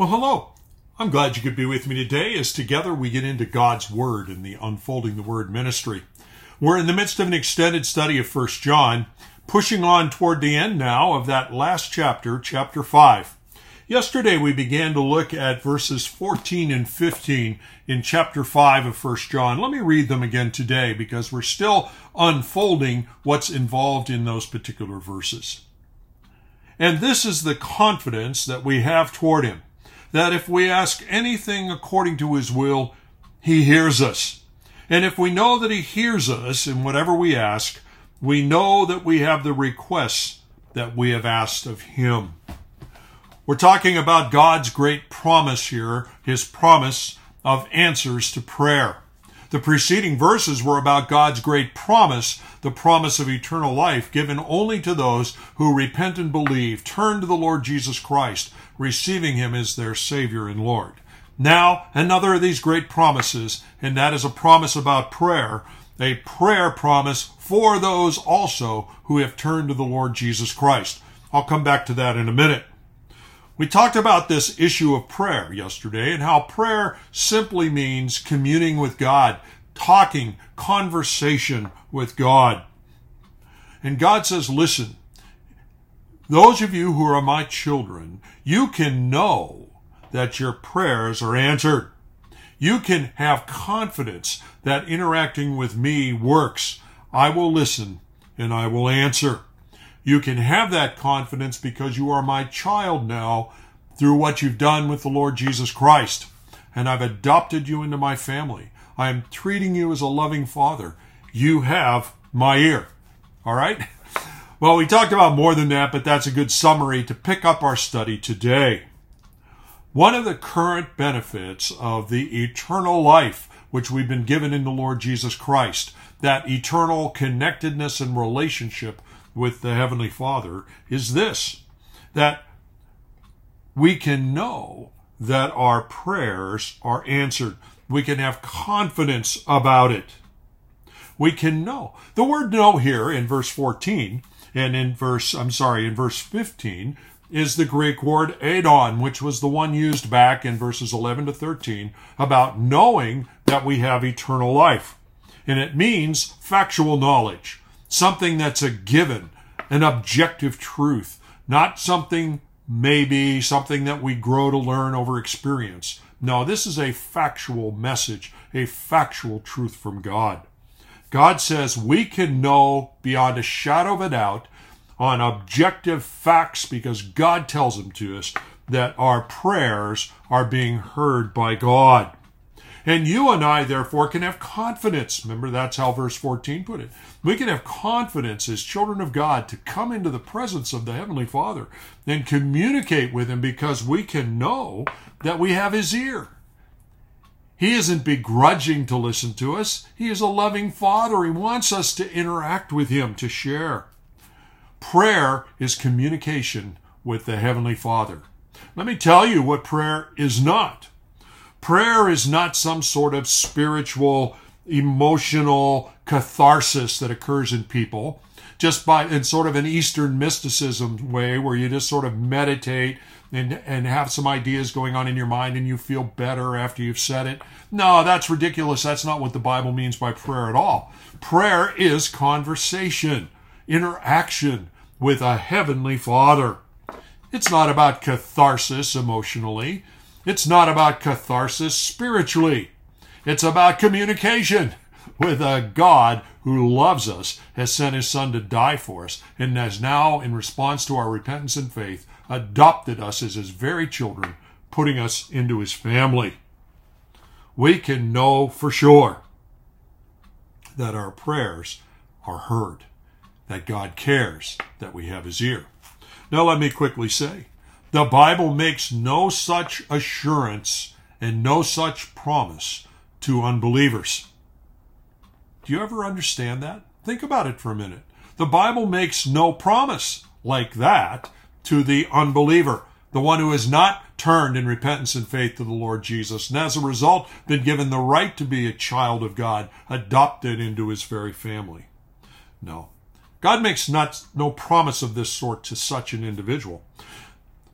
Well, hello. I'm glad you could be with me today as together we get into God's Word and the Unfolding the Word ministry. We're in the midst of an extended study of 1 John, pushing on toward the end now of that last chapter, chapter 5. Yesterday we began to look at verses 14 and 15 in chapter 5 of 1 John. Let me read them again today because we're still unfolding what's involved in those particular verses. And this is the confidence that we have toward him that if we ask anything according to his will, he hears us. And if we know that he hears us in whatever we ask, we know that we have the requests that we have asked of him. We're talking about God's great promise here, his promise of answers to prayer. The preceding verses were about God's great promise, the promise of eternal life given only to those who repent and believe, turn to the Lord Jesus Christ, receiving him as their Savior and Lord. Now, another of these great promises, and that is a promise about prayer, a prayer promise for those also who have turned to the Lord Jesus Christ. I'll come back to that in a minute. We talked about this issue of prayer yesterday and how prayer simply means communing with God, talking, conversation with God. And God says, listen, those of you who are my children, you can know that your prayers are answered. You can have confidence that interacting with me works. I will listen and I will answer. You can have that confidence because you are my child now through what you've done with the Lord Jesus Christ. And I've adopted you into my family. I am treating you as a loving father. You have my ear. All right? Well, we talked about more than that, but that's a good summary to pick up our study today. One of the current benefits of the eternal life which we've been given in the Lord Jesus Christ, that eternal connectedness and relationship with the Heavenly Father is this that we can know that our prayers are answered. We can have confidence about it. We can know. The word know here in verse 14 and in verse, I'm sorry, in verse 15 is the Greek word adon, which was the one used back in verses 11 to 13 about knowing that we have eternal life. And it means factual knowledge, something that's a given, an objective truth, not something maybe, something that we grow to learn over experience. No, this is a factual message, a factual truth from God. God says we can know beyond a shadow of a doubt on objective facts because God tells them to us that our prayers are being heard by God. And you and I, therefore, can have confidence. Remember, that's how verse 14 put it. We can have confidence as children of God to come into the presence of the Heavenly Father and communicate with Him because we can know that we have His ear. He isn't begrudging to listen to us. He is a loving Father. He wants us to interact with Him, to share. Prayer is communication with the Heavenly Father. Let me tell you what prayer is not. Prayer is not some sort of spiritual, emotional catharsis that occurs in people just by in sort of an Eastern mysticism way where you just sort of meditate and, and have some ideas going on in your mind and you feel better after you've said it. No, that's ridiculous. That's not what the Bible means by prayer at all. Prayer is conversation, interaction with a heavenly Father. It's not about catharsis emotionally. It's not about catharsis spiritually. It's about communication with a God who loves us, has sent his Son to die for us, and has now, in response to our repentance and faith, adopted us as his very children, putting us into his family. We can know for sure that our prayers are heard, that God cares that we have his ear. Now, let me quickly say the Bible makes no such assurance and no such promise to unbelievers. Do you ever understand that? Think about it for a minute. The Bible makes no promise like that to the unbeliever, the one who has not turned in repentance and faith to the Lord Jesus, and as a result, been given the right to be a child of God, adopted into his very family. No. God makes not, no promise of this sort to such an individual.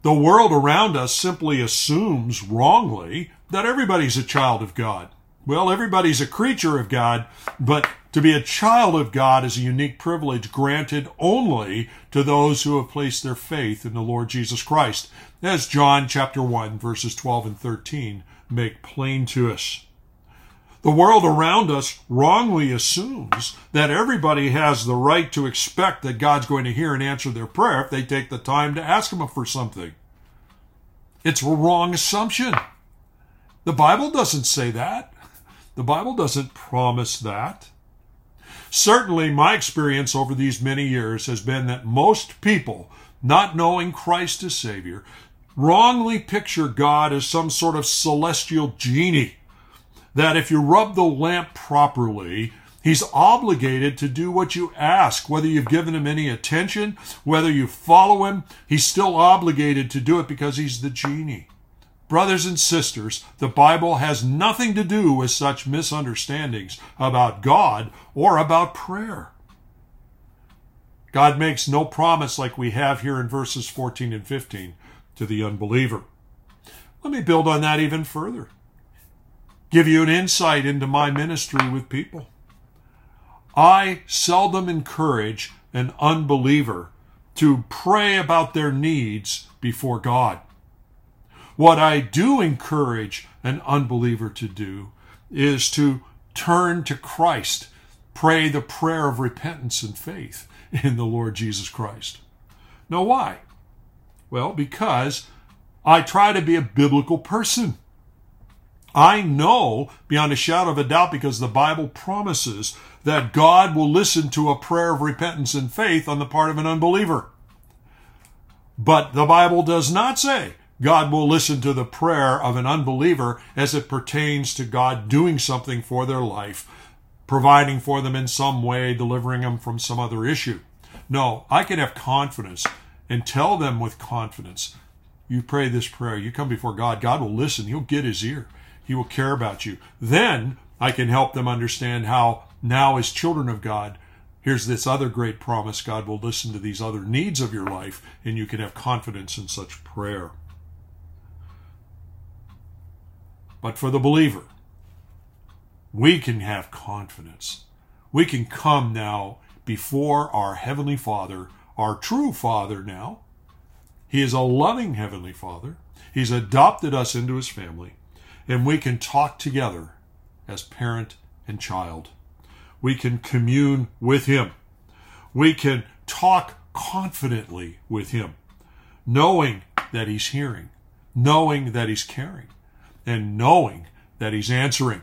The world around us simply assumes wrongly that everybody's a child of God. Well, everybody's a creature of God, but to be a child of God is a unique privilege granted only to those who have placed their faith in the Lord Jesus Christ, as John chapter 1 verses 12 and 13 make plain to us. The world around us wrongly assumes that everybody has the right to expect that God's going to hear and answer their prayer if they take the time to ask Him for something. It's a wrong assumption. The Bible doesn't say that. The Bible doesn't promise that. Certainly, my experience over these many years has been that most people, not knowing Christ as Savior, wrongly picture God as some sort of celestial genie that if you rub the lamp properly, He's obligated to do what you ask, whether you've given him any attention, whether you follow him, he's still obligated to do it because he's the genie. Brothers and sisters, the Bible has nothing to do with such misunderstandings about God or about prayer. God makes no promise like we have here in verses 14 and 15 to the unbeliever. Let me build on that even further give you an insight into my ministry with people. I seldom encourage an unbeliever to pray about their needs before God. What I do encourage an unbeliever to do is to turn to Christ, pray the prayer of repentance and faith in the Lord Jesus Christ. Now, why? Well, because I try to be a biblical person. I know beyond a shadow of a doubt because the Bible promises that God will listen to a prayer of repentance and faith on the part of an unbeliever. But the Bible does not say God will listen to the prayer of an unbeliever as it pertains to God doing something for their life, providing for them in some way, delivering them from some other issue. No, I can have confidence and tell them with confidence you pray this prayer, you come before God, God will listen, He'll get His ear. He will care about you. Then I can help them understand how now, as children of God, here's this other great promise God will listen to these other needs of your life, and you can have confidence in such prayer. But for the believer, we can have confidence. We can come now before our Heavenly Father, our true Father now. He is a loving Heavenly Father. He's adopted us into His family and we can talk together as parent and child. We can commune with Him. We can talk confidently with Him, knowing that He's hearing, knowing that He's caring, and knowing that He's answering.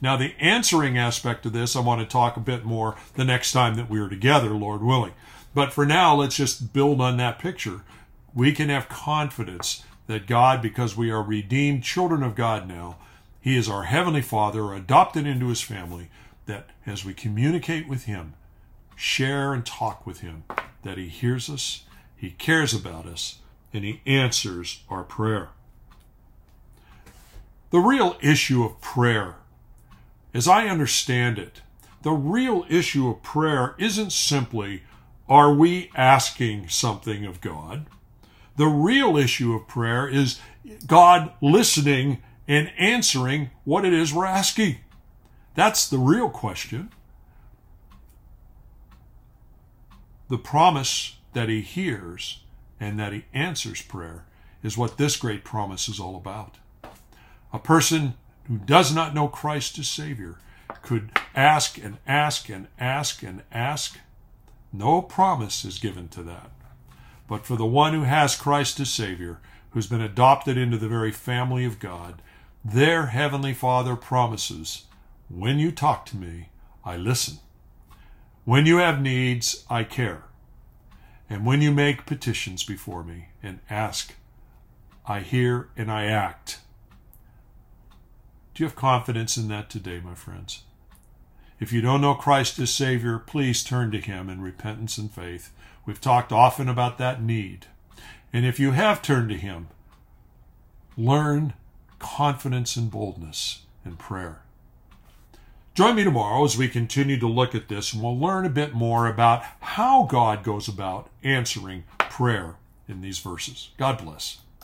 Now, the answering aspect of this, I want to talk a bit more the next time that we are together, Lord willing. But for now, let's just build on that picture. We can have confidence that God, because we are redeemed children of God now, He is our Heavenly Father, adopted into His family, that as we communicate with Him, share and talk with Him, that He hears us, He cares about us, and He answers our prayer. The real issue of prayer, as I understand it, the real issue of prayer isn't simply, are we asking something of God? The real issue of prayer is God listening and answering what it is we're asking. That's the real question. The promise that He hears and that He answers prayer is what this great promise is all about. A person who does not know Christ as Savior could ask and ask and ask and ask. No promise is given to that. But for the one who has Christ as Savior, who's been adopted into the very family of God, their Heavenly Father promises, When you talk to me, I listen. When you have needs, I care. And when you make petitions before me and ask, I hear and I act. Do you have confidence in that today, my friends? If you don't know Christ as Savior, please turn to Him in repentance and faith. We've talked often about that need. And if you have turned to Him, learn confidence and boldness in prayer. Join me tomorrow as we continue to look at this and we'll learn a bit more about how God goes about answering prayer in these verses. God bless.